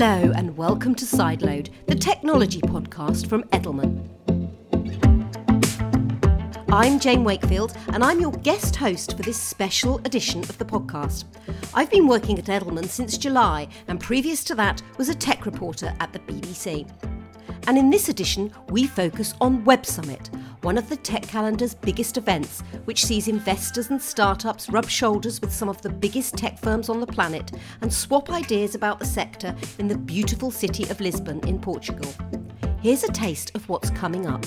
Hello, and welcome to Sideload, the technology podcast from Edelman. I'm Jane Wakefield, and I'm your guest host for this special edition of the podcast. I've been working at Edelman since July, and previous to that, was a tech reporter at the BBC. And in this edition, we focus on Web Summit, one of the tech calendar's biggest events, which sees investors and startups rub shoulders with some of the biggest tech firms on the planet and swap ideas about the sector in the beautiful city of Lisbon in Portugal. Here's a taste of what's coming up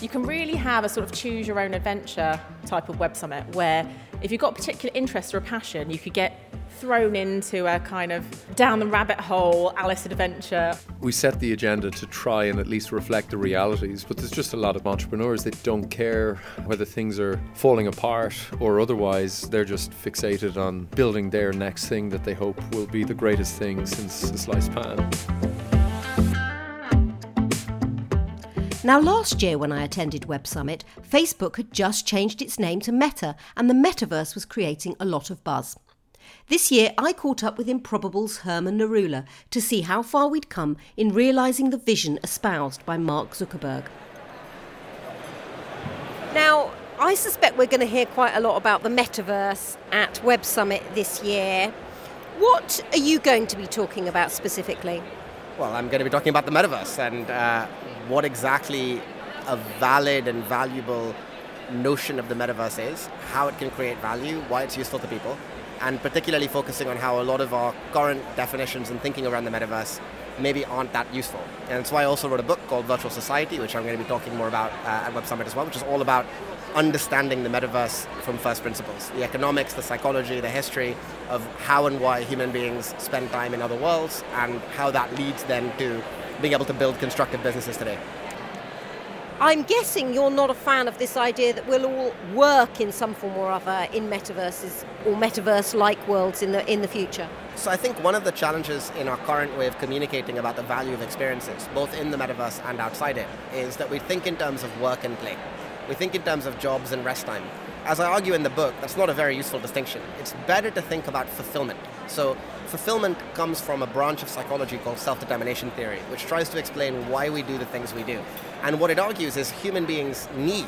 you can really have a sort of choose your own adventure type of web summit where if you've got a particular interest or a passion, you could get thrown into a kind of down the rabbit hole Alice adventure. We set the agenda to try and at least reflect the realities, but there's just a lot of entrepreneurs that don't care whether things are falling apart or otherwise. They're just fixated on building their next thing that they hope will be the greatest thing since the sliced pan. Now, last year when I attended Web Summit, Facebook had just changed its name to Meta, and the metaverse was creating a lot of buzz. This year, I caught up with Improbable's Herman Narula to see how far we'd come in realising the vision espoused by Mark Zuckerberg. Now, I suspect we're going to hear quite a lot about the metaverse at Web Summit this year. What are you going to be talking about specifically? Well, I'm going to be talking about the metaverse and uh, what exactly a valid and valuable notion of the metaverse is, how it can create value, why it's useful to people, and particularly focusing on how a lot of our current definitions and thinking around the metaverse maybe aren't that useful. And that's why I also wrote a book called Virtual Society, which I'm going to be talking more about uh, at Web Summit as well, which is all about understanding the metaverse from first principles the economics, the psychology, the history of how and why human beings spend time in other worlds, and how that leads then to being able to build constructive businesses today. I'm guessing you're not a fan of this idea that we'll all work in some form or other in metaverses or metaverse-like worlds in the in the future. So I think one of the challenges in our current way of communicating about the value of experiences, both in the metaverse and outside it, is that we think in terms of work and play. We think in terms of jobs and rest time. As I argue in the book, that's not a very useful distinction. It's better to think about fulfillment. So, fulfillment comes from a branch of psychology called self determination theory, which tries to explain why we do the things we do. And what it argues is human beings need,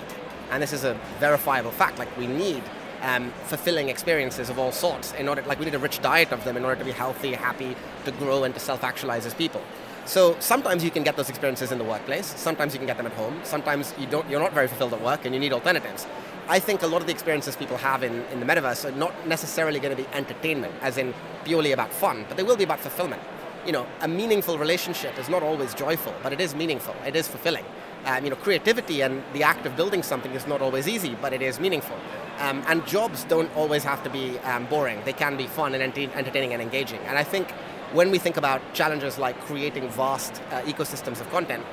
and this is a verifiable fact, like we need um, fulfilling experiences of all sorts in order, like we need a rich diet of them in order to be healthy, happy, to grow, and to self actualize as people. So sometimes you can get those experiences in the workplace. Sometimes you can get them at home. Sometimes you don't. You're not very fulfilled at work, and you need alternatives. I think a lot of the experiences people have in, in the metaverse are not necessarily going to be entertainment, as in purely about fun, but they will be about fulfillment. You know, a meaningful relationship is not always joyful, but it is meaningful. It is fulfilling. Um, you know, creativity and the act of building something is not always easy, but it is meaningful. Um, and jobs don't always have to be um, boring. They can be fun and ent- entertaining and engaging. And I think when we think about challenges like creating vast uh, ecosystems of content,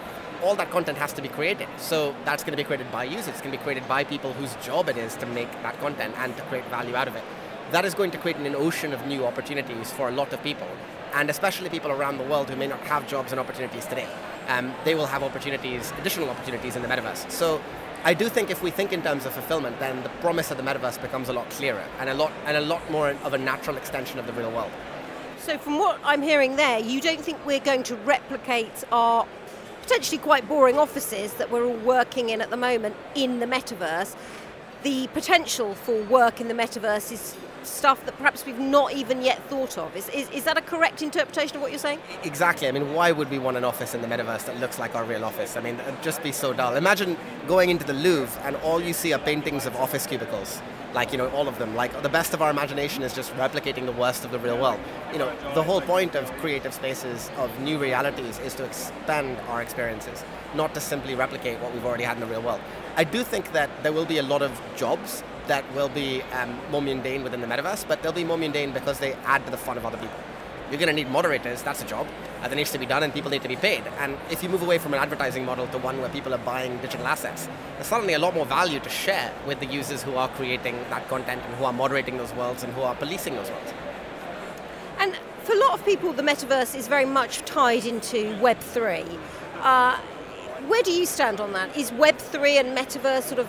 all that content has to be created. So that's going to be created by users. It's going to be created by people whose job it is to make that content and to create value out of it. That is going to create an ocean of new opportunities for a lot of people, and especially people around the world who may not have jobs and opportunities today. Um, they will have opportunities, additional opportunities in the metaverse. So I do think if we think in terms of fulfillment, then the promise of the metaverse becomes a lot clearer and a lot and a lot more of a natural extension of the real world. So, from what I'm hearing there, you don't think we're going to replicate our potentially quite boring offices that we're all working in at the moment in the metaverse. The potential for work in the metaverse is stuff that perhaps we've not even yet thought of. Is, is, is that a correct interpretation of what you're saying? Exactly. I mean, why would we want an office in the metaverse that looks like our real office? I mean, it'd just be so dull. Imagine going into the Louvre and all you see are paintings of office cubicles like you know all of them like the best of our imagination is just replicating the worst of the real world you know the whole point of creative spaces of new realities is to expand our experiences not to simply replicate what we've already had in the real world i do think that there will be a lot of jobs that will be um, more mundane within the metaverse but they'll be more mundane because they add to the fun of other people you're going to need moderators, that's a job uh, that needs to be done, and people need to be paid. And if you move away from an advertising model to one where people are buying digital assets, there's suddenly a lot more value to share with the users who are creating that content and who are moderating those worlds and who are policing those worlds. And for a lot of people, the metaverse is very much tied into Web3. Uh, where do you stand on that? Is Web3 and metaverse sort of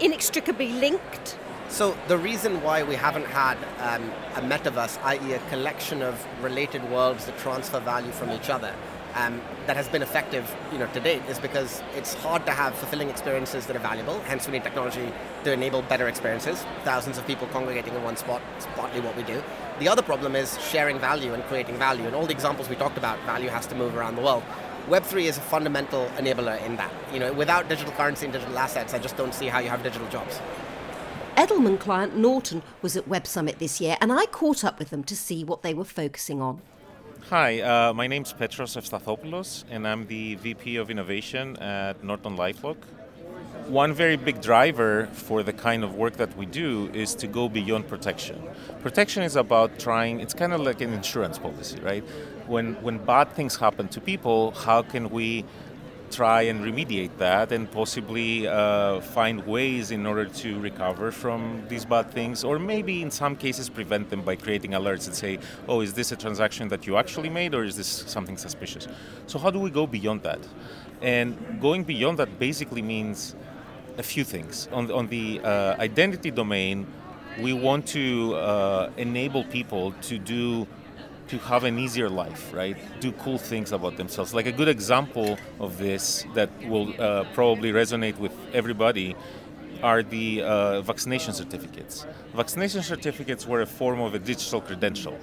inextricably linked? So the reason why we haven't had um, a metaverse, i.e., a collection of related worlds that transfer value from each other, um, that has been effective, you know, to date, is because it's hard to have fulfilling experiences that are valuable. Hence, we need technology to enable better experiences. Thousands of people congregating in one spot is partly what we do. The other problem is sharing value and creating value. And all the examples we talked about, value has to move around the world. Web3 is a fundamental enabler in that. You know, without digital currency and digital assets, I just don't see how you have digital jobs. Edelman client Norton was at Web Summit this year, and I caught up with them to see what they were focusing on. Hi, uh, my name is Petros Evstathopoulos, and I'm the VP of Innovation at Norton LifeLock. One very big driver for the kind of work that we do is to go beyond protection. Protection is about trying, it's kind of like an insurance policy, right? When, when bad things happen to people, how can we try and remediate that and possibly uh, find ways in order to recover from these bad things, or maybe in some cases prevent them by creating alerts and say, oh, is this a transaction that you actually made, or is this something suspicious? So, how do we go beyond that? And going beyond that basically means a few things. On, on the uh, identity domain, we want to uh, enable people to do to have an easier life, right? Do cool things about themselves. Like a good example of this that will uh, probably resonate with everybody are the uh, vaccination certificates. Vaccination certificates were a form of a digital credential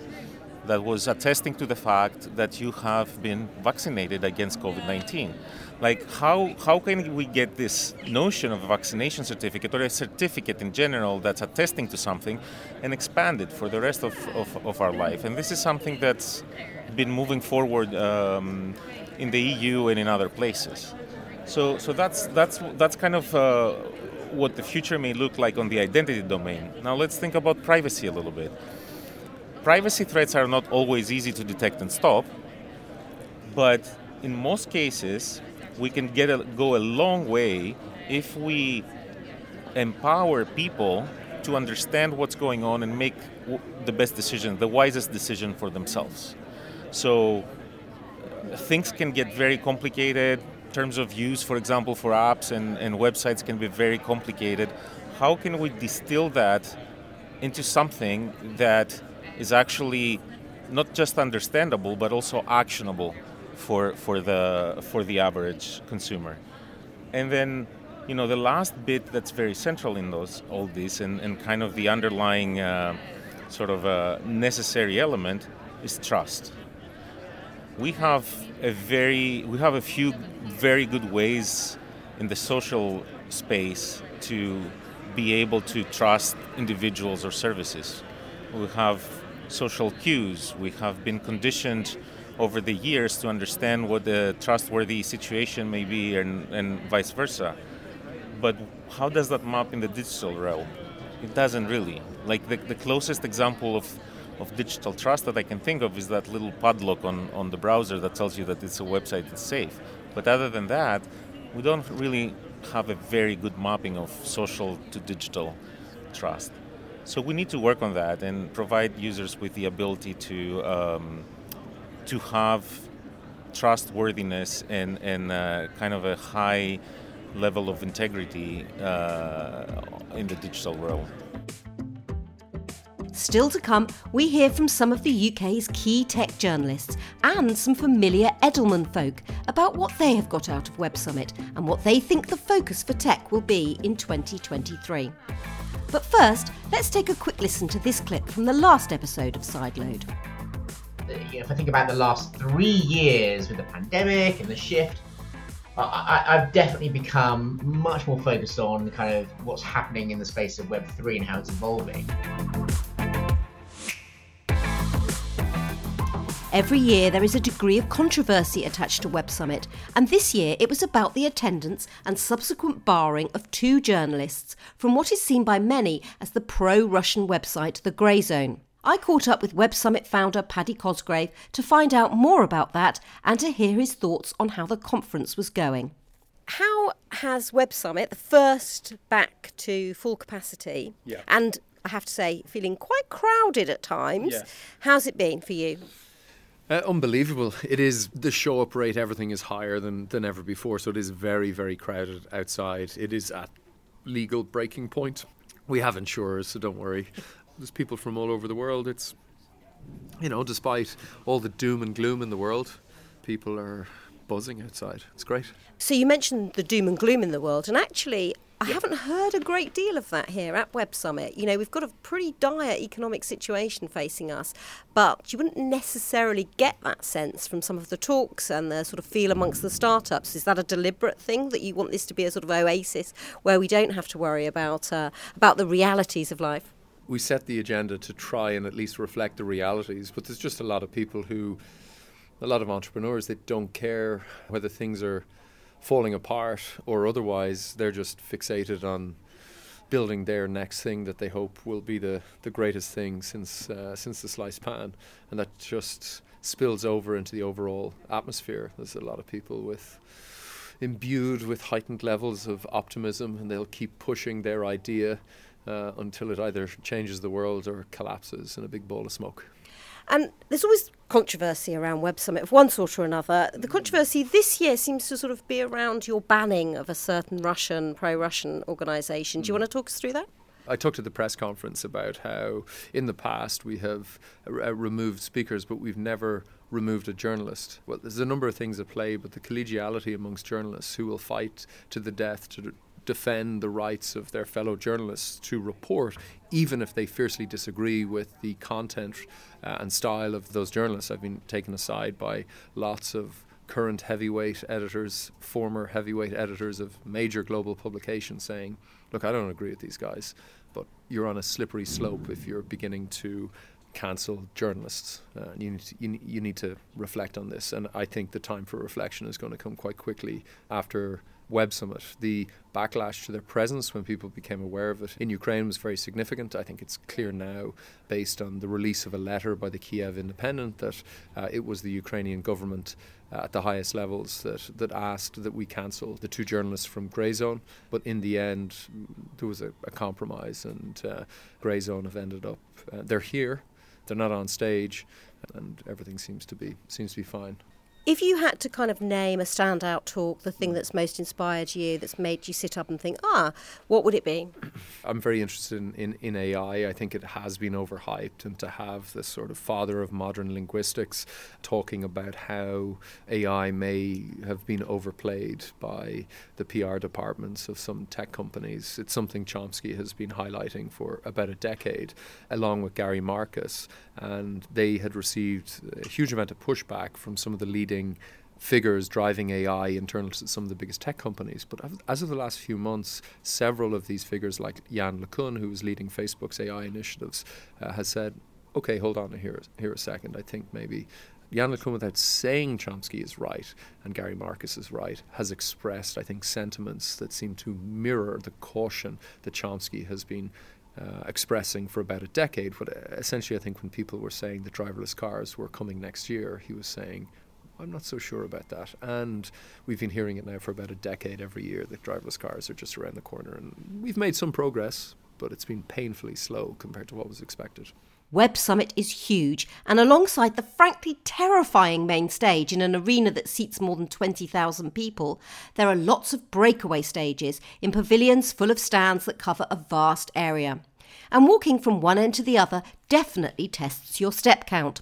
that was attesting to the fact that you have been vaccinated against COVID 19 like how how can we get this notion of a vaccination certificate or a certificate in general that's attesting to something and expand it for the rest of, of, of our life? And this is something that's been moving forward um, in the EU and in other places. So so that's that's that's kind of uh, what the future may look like on the identity domain. Now let's think about privacy a little bit privacy threats are not always easy to detect and stop but in most cases we can get a, go a long way if we empower people to understand what's going on and make the best decision, the wisest decision for themselves. So things can get very complicated. Terms of use, for example, for apps and, and websites can be very complicated. How can we distill that into something that is actually not just understandable but also actionable for for the for the average consumer. And then, you know, the last bit that's very central in those all this and, and kind of the underlying uh, sort of a necessary element is trust. We have a very we have a few very good ways in the social space to be able to trust individuals or services. We have social cues. We have been conditioned over the years to understand what the trustworthy situation may be and, and vice versa. But how does that map in the digital realm? It doesn't really. Like the, the closest example of, of digital trust that I can think of is that little padlock on, on the browser that tells you that it's a website that's safe. But other than that, we don't really have a very good mapping of social to digital trust. So we need to work on that and provide users with the ability to um, to have trustworthiness and, and uh, kind of a high level of integrity uh, in the digital realm. Still to come, we hear from some of the UK's key tech journalists and some familiar Edelman folk about what they have got out of Web Summit and what they think the focus for tech will be in 2023. But first, let's take a quick listen to this clip from the last episode of Sideload if I think about the last three years with the pandemic and the shift, I, have definitely become much more focused on kind of what's happening in the space of Web3 and how it's evolving. Every year there is a degree of controversy attached to Web Summit, and this year it was about the attendance and subsequent barring of two journalists from what is seen by many as the pro Russian website The Grayzone. I caught up with Web Summit founder Paddy Cosgrave to find out more about that and to hear his thoughts on how the conference was going. How has Web Summit, the first back to full capacity, yeah. and I have to say, feeling quite crowded at times, yeah. how's it been for you? Uh, unbelievable. It is the show up rate, everything is higher than, than ever before. So it is very, very crowded outside. It is at legal breaking point We have insurers, so don't worry. There's people from all over the world. It's, you know, despite all the doom and gloom in the world, people are buzzing outside. It's great. So you mentioned the doom and gloom in the world, and actually, I haven't heard a great deal of that here at Web Summit. You know, we've got a pretty dire economic situation facing us, but you wouldn't necessarily get that sense from some of the talks and the sort of feel amongst the startups. Is that a deliberate thing that you want this to be a sort of oasis where we don't have to worry about uh, about the realities of life? We set the agenda to try and at least reflect the realities, but there's just a lot of people who, a lot of entrepreneurs, that don't care whether things are falling apart or otherwise. They're just fixated on building their next thing that they hope will be the, the greatest thing since uh, since the sliced pan, and that just spills over into the overall atmosphere. There's a lot of people with imbued with heightened levels of optimism, and they'll keep pushing their idea uh, until it either changes the world or collapses in a big ball of smoke. And there's always controversy around Web Summit of one sort or another. The controversy this year seems to sort of be around your banning of a certain Russian, pro Russian organisation. Do you want to talk us through that? I talked at the press conference about how in the past we have uh, removed speakers, but we've never removed a journalist. Well, there's a number of things at play, but the collegiality amongst journalists who will fight to the death to defend the rights of their fellow journalists to report, even if they fiercely disagree with the content uh, and style of those journalists. I've been taken aside by lots of current heavyweight editors, former heavyweight editors of major global publications saying, look, I don't agree with these guys, but you're on a slippery slope if you're beginning to cancel journalists. Uh, you, need to, you, you need to reflect on this. And I think the time for reflection is going to come quite quickly after Web Summit. The backlash to their presence when people became aware of it in Ukraine was very significant. I think it's clear now, based on the release of a letter by the Kiev Independent, that uh, it was the Ukrainian government uh, at the highest levels that, that asked that we cancel the two journalists from Grayzone. But in the end, there was a, a compromise, and uh, Grayzone have ended up, uh, they're here, they're not on stage, and everything seems to be seems to be fine. If you had to kind of name a standout talk, the thing that's most inspired you, that's made you sit up and think, ah, what would it be? I'm very interested in, in, in AI. I think it has been overhyped, and to have this sort of father of modern linguistics talking about how AI may have been overplayed by the PR departments of some tech companies, it's something Chomsky has been highlighting for about a decade, along with Gary Marcus. And they had received a huge amount of pushback from some of the leading figures driving AI internal to some of the biggest tech companies. But as of the last few months, several of these figures, like Yann LeCun, who is leading Facebook's AI initiatives, uh, has said, okay, hold on here, here a second. I think maybe Yann LeCun, without saying Chomsky is right and Gary Marcus is right, has expressed, I think, sentiments that seem to mirror the caution that Chomsky has been uh, expressing for about a decade. But uh, essentially, I think when people were saying that driverless cars were coming next year, he was saying, I'm not so sure about that. And we've been hearing it now for about a decade every year that driverless cars are just around the corner. And we've made some progress, but it's been painfully slow compared to what was expected. Web Summit is huge, and alongside the frankly terrifying main stage in an arena that seats more than 20,000 people, there are lots of breakaway stages in pavilions full of stands that cover a vast area. And walking from one end to the other definitely tests your step count.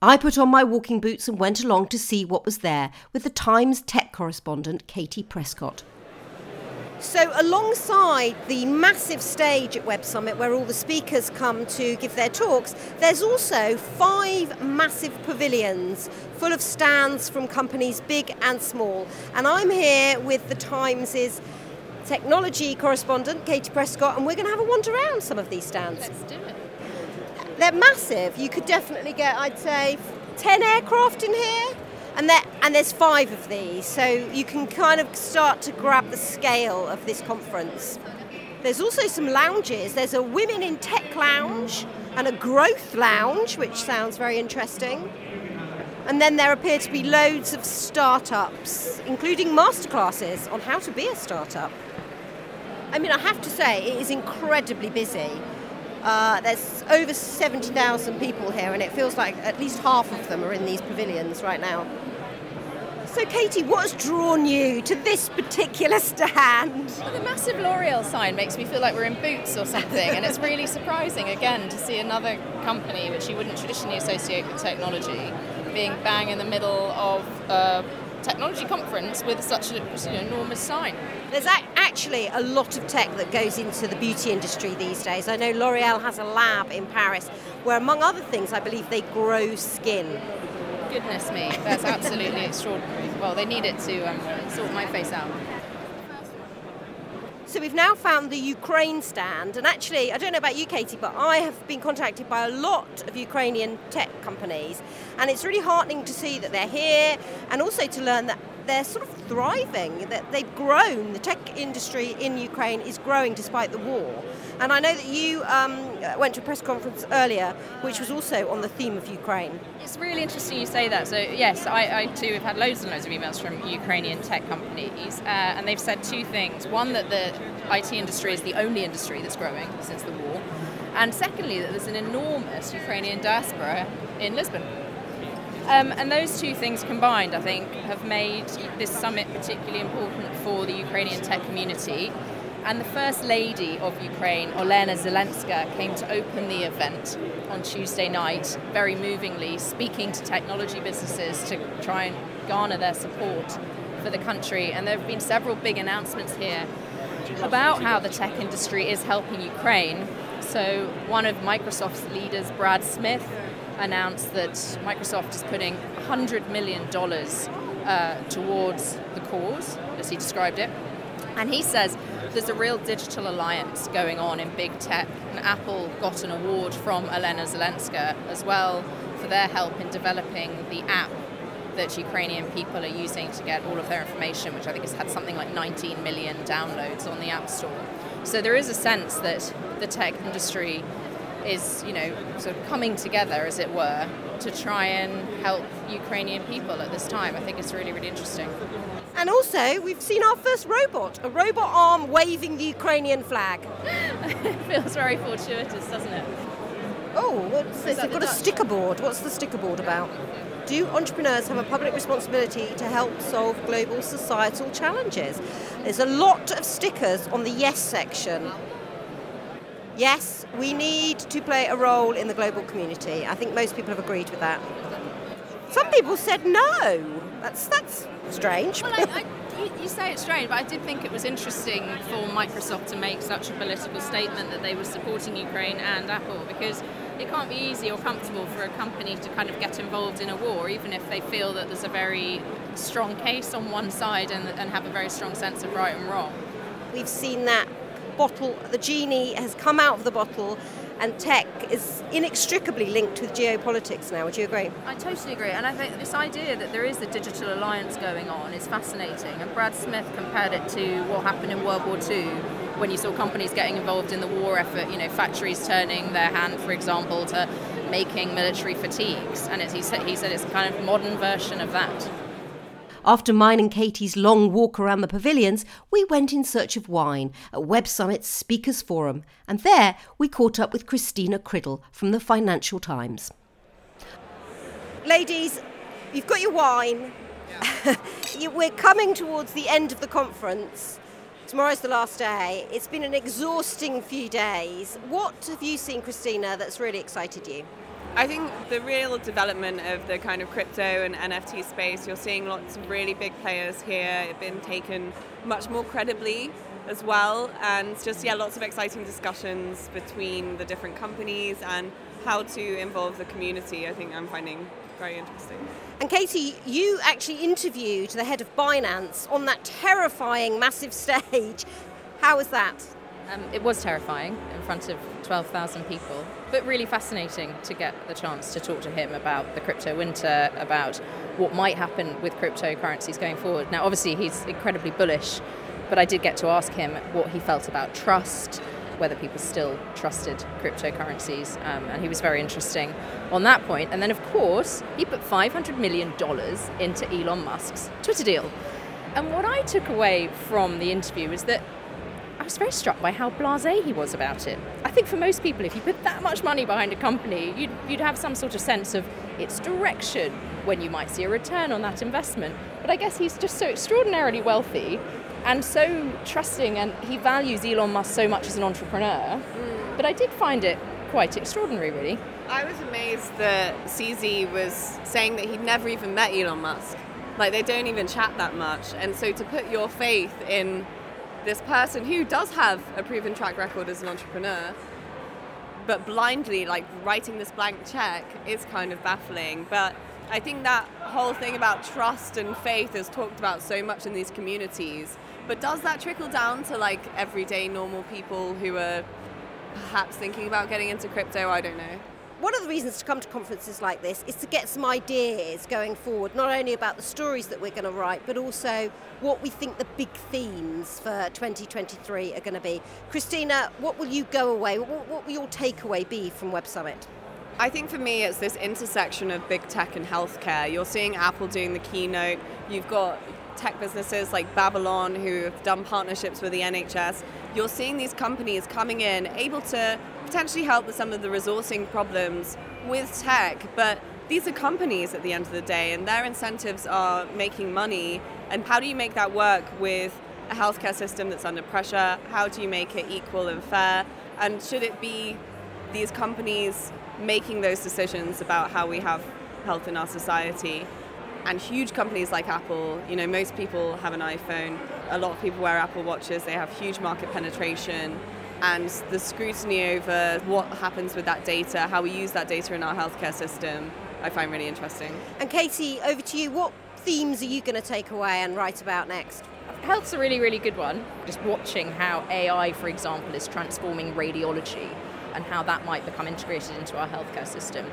I put on my walking boots and went along to see what was there with the Times tech correspondent Katie Prescott. So, alongside the massive stage at Web Summit where all the speakers come to give their talks, there's also five massive pavilions full of stands from companies big and small. And I'm here with the Times' technology correspondent, Katie Prescott, and we're going to have a wander around some of these stands. Let's do it. They're massive. You could definitely get, I'd say, 10 aircraft in here. And, and there's five of these, so you can kind of start to grab the scale of this conference. There's also some lounges. There's a women in tech lounge and a growth lounge, which sounds very interesting. And then there appear to be loads of startups, including masterclasses on how to be a startup. I mean, I have to say, it is incredibly busy. Uh, there's over 70,000 people here, and it feels like at least half of them are in these pavilions right now. So Katie, what has drawn you to this particular stand? Well, the massive L'Oreal sign makes me feel like we're in Boots or something, and it's really surprising again to see another company which you wouldn't traditionally associate with technology being bang in the middle of a technology conference with such an enormous sign. There's actually a lot of tech that goes into the beauty industry these days. I know L'Oreal has a lab in Paris where, among other things, I believe they grow skin. Goodness me, that's absolutely extraordinary. Well, they need it to um, sort my face out. So we've now found the Ukraine stand, and actually, I don't know about you, Katie, but I have been contacted by a lot of Ukrainian tech companies, and it's really heartening to see that they're here, and also to learn that they're sort of thriving, that they've grown. The tech industry in Ukraine is growing despite the war. And I know that you um, went to a press conference earlier, which was also on the theme of Ukraine. It's really interesting you say that. So, yes, I, I too have had loads and loads of emails from Ukrainian tech companies, uh, and they've said two things. One, that the IT industry is the only industry that's growing since the war, and secondly, that there's an enormous Ukrainian diaspora in Lisbon. Um, and those two things combined, I think, have made this summit particularly important for the Ukrainian tech community and the First Lady of Ukraine, Olena Zelenska, came to open the event on Tuesday night, very movingly, speaking to technology businesses to try and garner their support for the country. And there have been several big announcements here about how the tech industry is helping Ukraine. So, one of Microsoft's leaders, Brad Smith, announced that Microsoft is putting $100 million uh, towards the cause, as he described it. And he says there's a real digital alliance going on in big tech, and Apple got an award from Elena Zelenska as well for their help in developing the app that Ukrainian people are using to get all of their information, which I think has had something like 19 million downloads on the App Store. So there is a sense that the tech industry is, you know, sort of coming together, as it were, to try and help Ukrainian people at this time. I think it's really, really interesting. And also, we've seen our first robot, a robot arm waving the Ukrainian flag. it feels very fortuitous, doesn't it? Oh, what's this? They've got a sticker board. What's the sticker board about? Do entrepreneurs have a public responsibility to help solve global societal challenges? There's a lot of stickers on the yes section. Yes, we need to play a role in the global community. I think most people have agreed with that. Some people said no. That's that's strange. Well, I, I, you, you, say it's strange, but I did think it was interesting for Microsoft to make such a political statement that they were supporting Ukraine and Apple because it can't be easy or comfortable for a company to kind of get involved in a war, even if they feel that there's a very strong case on one side and, and have a very strong sense of right and wrong. We've seen that bottle, the genie has come out of the bottle and tech is inextricably linked with geopolitics now. Would you agree? I totally agree. And I think this idea that there is a digital alliance going on is fascinating. And Brad Smith compared it to what happened in World War II when you saw companies getting involved in the war effort, you know, factories turning their hand, for example, to making military fatigues. And he, said, he said it's a kind of modern version of that. After mine and Katie's long walk around the pavilions, we went in search of wine at Web Summit's Speakers Forum, and there we caught up with Christina Criddle from the Financial Times. Ladies, you've got your wine. Yeah. We're coming towards the end of the conference. Tomorrow's the last day. It's been an exhausting few days. What have you seen, Christina, that's really excited you? I think the real development of the kind of crypto and NFT space, you're seeing lots of really big players here. It's been taken much more credibly as well, and just yeah, lots of exciting discussions between the different companies and how to involve the community. I think I'm finding very interesting. And Katie, you actually interviewed the head of Binance on that terrifying massive stage. How was that? Um, it was terrifying in front of 12,000 people, but really fascinating to get the chance to talk to him about the crypto winter, about what might happen with cryptocurrencies going forward. Now, obviously, he's incredibly bullish, but I did get to ask him what he felt about trust, whether people still trusted cryptocurrencies, um, and he was very interesting on that point. And then, of course, he put $500 million into Elon Musk's Twitter deal. And what I took away from the interview is that was very struck by how blasé he was about it. I think for most people, if you put that much money behind a company, you'd, you'd have some sort of sense of its direction, when you might see a return on that investment. But I guess he's just so extraordinarily wealthy and so trusting, and he values Elon Musk so much as an entrepreneur. Mm. But I did find it quite extraordinary, really. I was amazed that CZ was saying that he'd never even met Elon Musk. Like, they don't even chat that much. And so to put your faith in this person who does have a proven track record as an entrepreneur, but blindly, like, writing this blank check is kind of baffling. But I think that whole thing about trust and faith is talked about so much in these communities. But does that trickle down to like everyday normal people who are perhaps thinking about getting into crypto? I don't know one of the reasons to come to conferences like this is to get some ideas going forward, not only about the stories that we're going to write, but also what we think the big themes for 2023 are going to be. Christina, what will you go away? What, what will your takeaway be from Web Summit? I think for me, it's this intersection of big tech and healthcare. You're seeing Apple doing the keynote. You've got tech businesses like Babylon who have done partnerships with the NHS. You're seeing these companies coming in, able to potentially help with some of the resourcing problems with tech, but these are companies at the end of the day, and their incentives are making money. And how do you make that work with a healthcare system that's under pressure? How do you make it equal and fair? And should it be these companies making those decisions about how we have health in our society? And huge companies like Apple, you know, most people have an iPhone, a lot of people wear Apple Watches, they have huge market penetration and the scrutiny over what happens with that data, how we use that data in our healthcare system, I find really interesting. And Katie, over to you. What themes are you going to take away and write about next? Health's a really, really good one. Just watching how AI, for example, is transforming radiology and how that might become integrated into our healthcare system.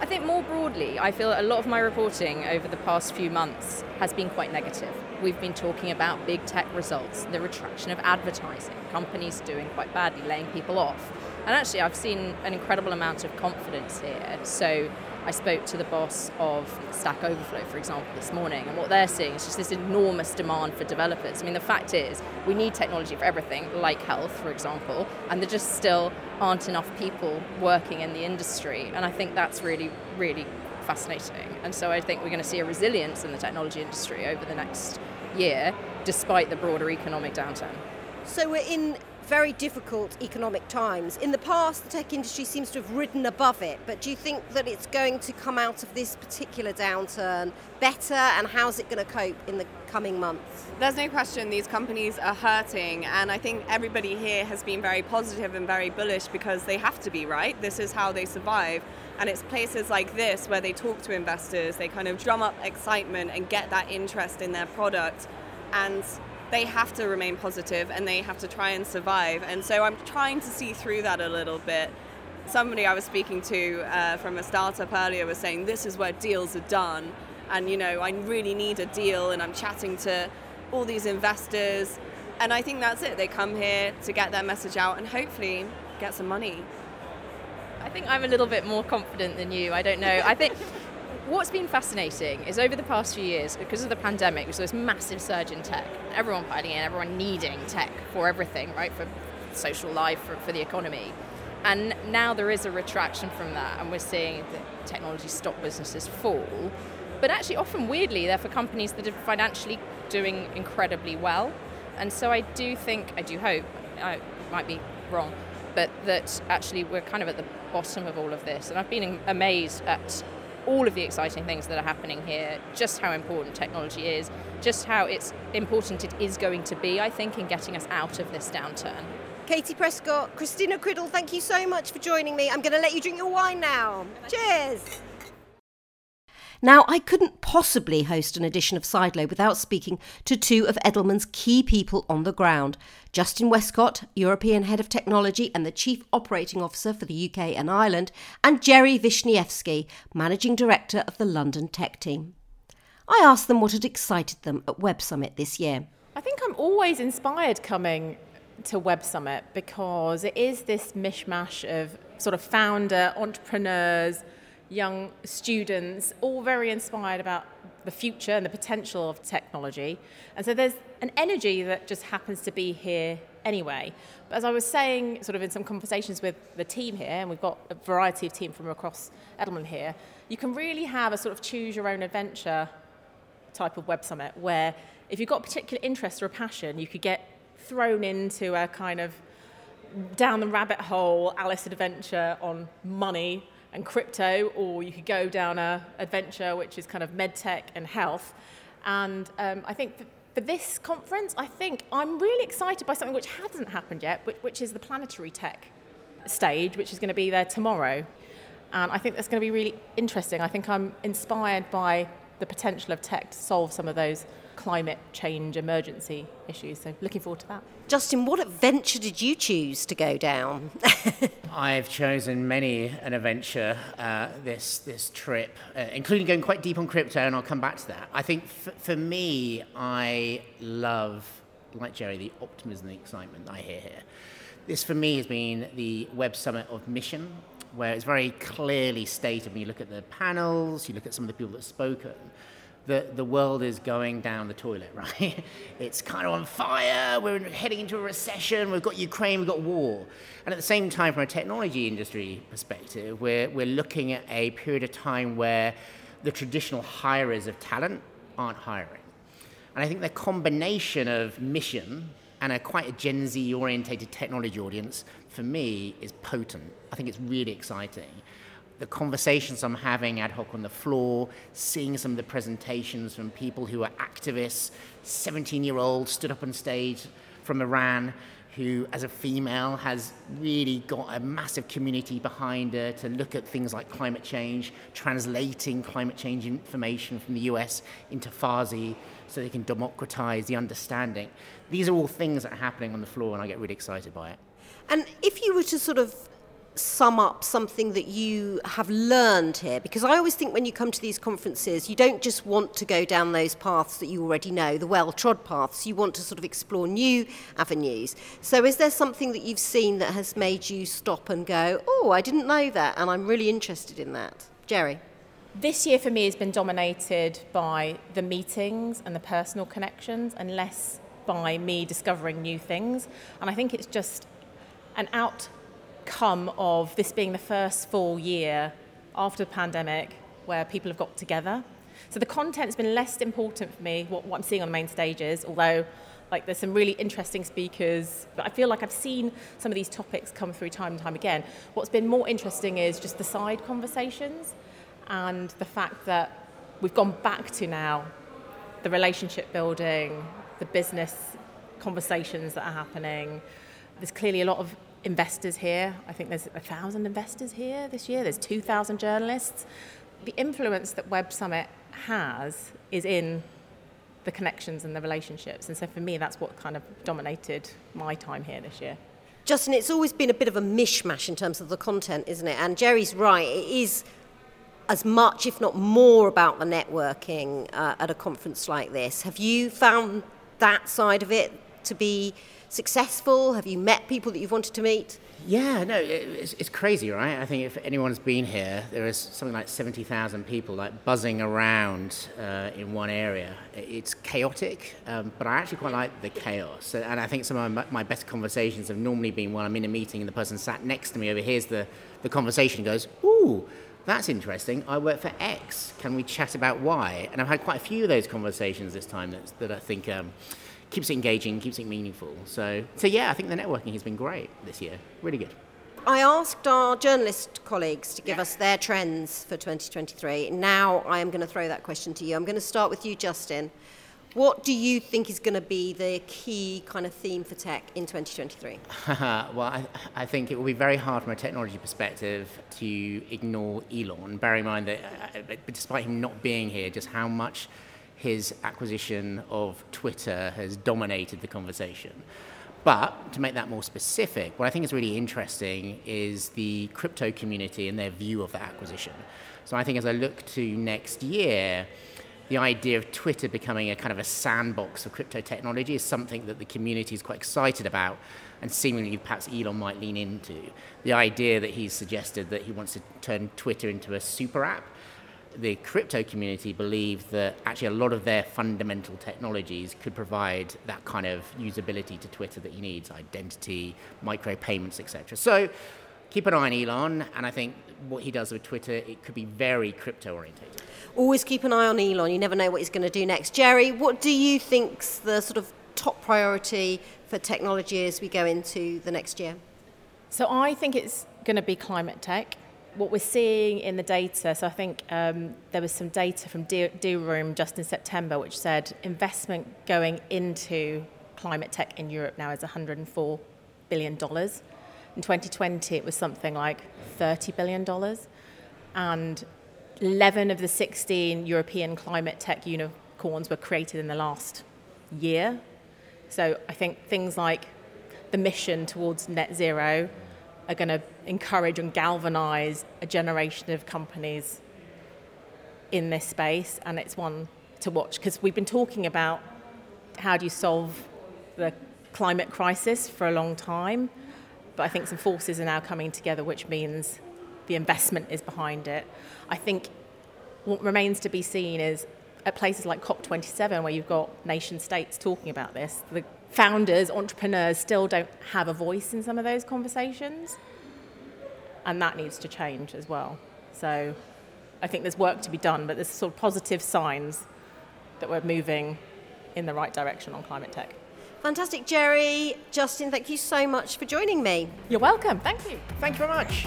I think more broadly, I feel a lot of my reporting over the past few months has been quite negative. We've been talking about big tech results, the retraction of advertising, companies doing quite badly, laying people off. And actually, I've seen an incredible amount of confidence here. So I spoke to the boss of Stack Overflow, for example, this morning, and what they're seeing is just this enormous demand for developers. I mean, the fact is, we need technology for everything, like health, for example, and there just still aren't enough people working in the industry. And I think that's really, really fascinating. And so I think we're going to see a resilience in the technology industry over the next year, despite the broader economic downturn. So we're in very difficult economic times. In the past, the tech industry seems to have ridden above it, but do you think that it's going to come out of this particular downturn better, and how's it going to cope in the coming months? There's no question these companies are hurting, and I think everybody here has been very positive and very bullish because they have to be, right? This is how they survive. And it's places like this where they talk to investors, they kind of drum up excitement and get that interest in their product. And they have to remain positive and they have to try and survive. And so I'm trying to see through that a little bit. Somebody I was speaking to uh, from a startup earlier was saying, This is where deals are done. And, you know, I really need a deal. And I'm chatting to all these investors. And I think that's it. They come here to get their message out and hopefully get some money. I think I'm a little bit more confident than you. I don't know. I think what's been fascinating is over the past few years, because of the pandemic, there's this massive surge in tech. Everyone piling in, everyone needing tech for everything, right? For social life, for, for the economy. And now there is a retraction from that, and we're seeing the technology stock businesses fall. But actually, often weirdly, they're for companies that are financially doing incredibly well. And so I do think, I do hope, I might be wrong, but that actually we're kind of at the bottom of all of this. And I've been amazed at all of the exciting things that are happening here, just how important technology is, just how it's important it is going to be, I think, in getting us out of this downturn. Katie Prescott, Christina Criddle, thank you so much for joining me. I'm going to let you drink your wine now. Cheers. Now, I couldn't possibly host an edition of Sideload without speaking to two of Edelman's key people on the ground Justin Westcott, European Head of Technology and the Chief Operating Officer for the UK and Ireland, and Jerry Wiśniewski, Managing Director of the London Tech Team. I asked them what had excited them at Web Summit this year. I think I'm always inspired coming to Web Summit because it is this mishmash of sort of founder, entrepreneurs, young students, all very inspired about the future and the potential of technology. And so there's an energy that just happens to be here anyway. But as I was saying, sort of in some conversations with the team here, and we've got a variety of team from across Edelman here, you can really have a sort of choose your own adventure type of web summit where if you've got a particular interest or a passion, you could get thrown into a kind of down the rabbit hole Alice adventure on money and crypto, or you could go down a adventure which is kind of medtech and health. And um, I think for this conference, I think I'm really excited by something which hasn't happened yet, which, which is the planetary tech stage, which is going to be there tomorrow. And I think that's going to be really interesting. I think I'm inspired by the potential of tech to solve some of those climate change emergency issues. So looking forward to that. Justin, what adventure did you choose to go down? I've chosen many an adventure uh, this this trip, uh, including going quite deep on crypto, and I'll come back to that. I think f- for me, I love, like Jerry, the optimism and the excitement I hear here. This for me has been the Web Summit of Mission, where it's very clearly stated when you look at the panels, you look at some of the people that have spoken, that the world is going down the toilet, right? It's kind of on fire. We're heading into a recession. We've got Ukraine, we've got war. And at the same time, from a technology industry perspective, we're, we're looking at a period of time where the traditional hirers of talent aren't hiring. And I think the combination of mission and a quite a Gen Z orientated technology audience, for me, is potent. I think it's really exciting the conversations I'm having ad hoc on the floor, seeing some of the presentations from people who are activists, 17 year old stood up on stage from Iran who, as a female, has really got a massive community behind her to look at things like climate change, translating climate change information from the US into Farsi so they can democratize the understanding. These are all things that are happening on the floor, and I get really excited by it. And if you were to sort of sum up something that you have learned here? Because I always think when you come to these conferences, you don't just want to go down those paths that you already know, the well trod paths. You want to sort of explore new avenues. So, is there something that you've seen that has made you stop and go, oh, I didn't know that, and I'm really interested in that? Jerry? This year for me has been dominated by the meetings and the personal connections and less by me discovering new things. And I think it's just an out come of this being the first full year after the pandemic where people have got together. So the content's been less important for me, what, what I'm seeing on the main stages, although like there's some really interesting speakers but i feel like i've seen some of these topics come through time and time again what's been more interesting is just the side conversations and the fact that we've gone back to now the relationship building the business conversations that are happening there's clearly a lot of investors here. I think there's a thousand investors here this year. There's 2,000 journalists. The influence that Web Summit has is in the connections and the relationships. And so for me, that's what kind of dominated my time here this year. Justin, it's always been a bit of a mishmash in terms of the content, isn't it? And Jerry's right. It is as much, if not more, about the networking uh, at a conference like this. Have you found that side of it to be successful? Have you met people that you've wanted to meet? Yeah, no, it's, it's crazy, right? I think if anyone's been here, there is something like 70,000 people like buzzing around uh, in one area. It's chaotic, um, but I actually quite like the chaos. And I think some of my, my best conversations have normally been when I'm in a meeting and the person sat next to me overhears the, the conversation goes, ooh, that's interesting. I work for X. Can we chat about Y? And I've had quite a few of those conversations this time that, that I think um, keeps it engaging, keeps it meaningful. So, so yeah, I think the networking has been great this year. Really good. I asked our journalist colleagues to give yeah. us their trends for 2023. Now I am going to throw that question to you. I'm going to start with you, Justin. What do you think is going to be the key kind of theme for tech in 2023? well, I, I, think it will be very hard from a technology perspective to ignore Elon, bearing in mind that uh, despite him not being here, just how much his acquisition of Twitter has dominated the conversation. But to make that more specific, what I think is really interesting is the crypto community and their view of that acquisition. So I think as I look to next year, the idea of Twitter becoming a kind of a sandbox of crypto technology is something that the community is quite excited about and seemingly perhaps Elon might lean into. The idea that he's suggested that he wants to turn Twitter into a super app the crypto community believe that actually a lot of their fundamental technologies could provide that kind of usability to Twitter that he needs identity, micro payments, etc. So keep an eye on Elon, and I think what he does with Twitter, it could be very crypto orientated. Always keep an eye on Elon. You never know what he's going to do next. Jerry, what do you think's the sort of top priority for technology as we go into the next year? So I think it's going to be climate tech. What we're seeing in the data, so I think um, there was some data from Dealroom just in September which said investment going into climate tech in Europe now is $104 billion. In 2020, it was something like $30 billion. And 11 of the 16 European climate tech unicorns were created in the last year. So I think things like the mission towards net zero are going to encourage and galvanize a generation of companies in this space, and it's one to watch because we've been talking about how do you solve the climate crisis for a long time, but I think some forces are now coming together, which means the investment is behind it. I think what remains to be seen is at places like COP27, where you've got nation states talking about this, the founders, entrepreneurs still don't have a voice in some of those conversations. And that needs to change as well. So I think there's work to be done, but there's sort of positive signs that we're moving in the right direction on climate tech. Fantastic, Jerry. Justin, thank you so much for joining me. You're welcome. Thank you. Thank you very much.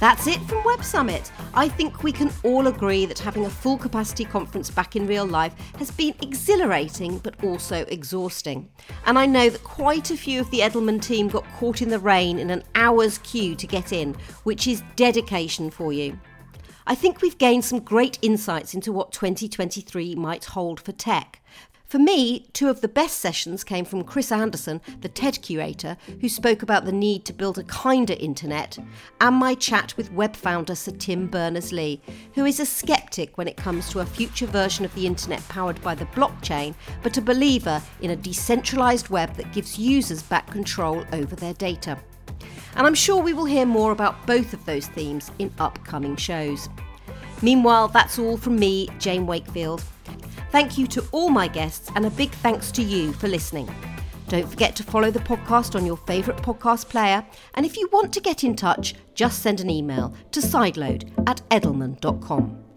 That's it from Web Summit. I think we can all agree that having a full capacity conference back in real life has been exhilarating but also exhausting. And I know that quite a few of the Edelman team got caught in the rain in an hour's queue to get in, which is dedication for you. I think we've gained some great insights into what 2023 might hold for tech. For me, two of the best sessions came from Chris Anderson, the TED curator, who spoke about the need to build a kinder internet, and my chat with web founder Sir Tim Berners Lee, who is a skeptic when it comes to a future version of the internet powered by the blockchain, but a believer in a decentralized web that gives users back control over their data. And I'm sure we will hear more about both of those themes in upcoming shows. Meanwhile, that's all from me, Jane Wakefield. Thank you to all my guests, and a big thanks to you for listening. Don't forget to follow the podcast on your favourite podcast player, and if you want to get in touch, just send an email to sideload at edelman.com.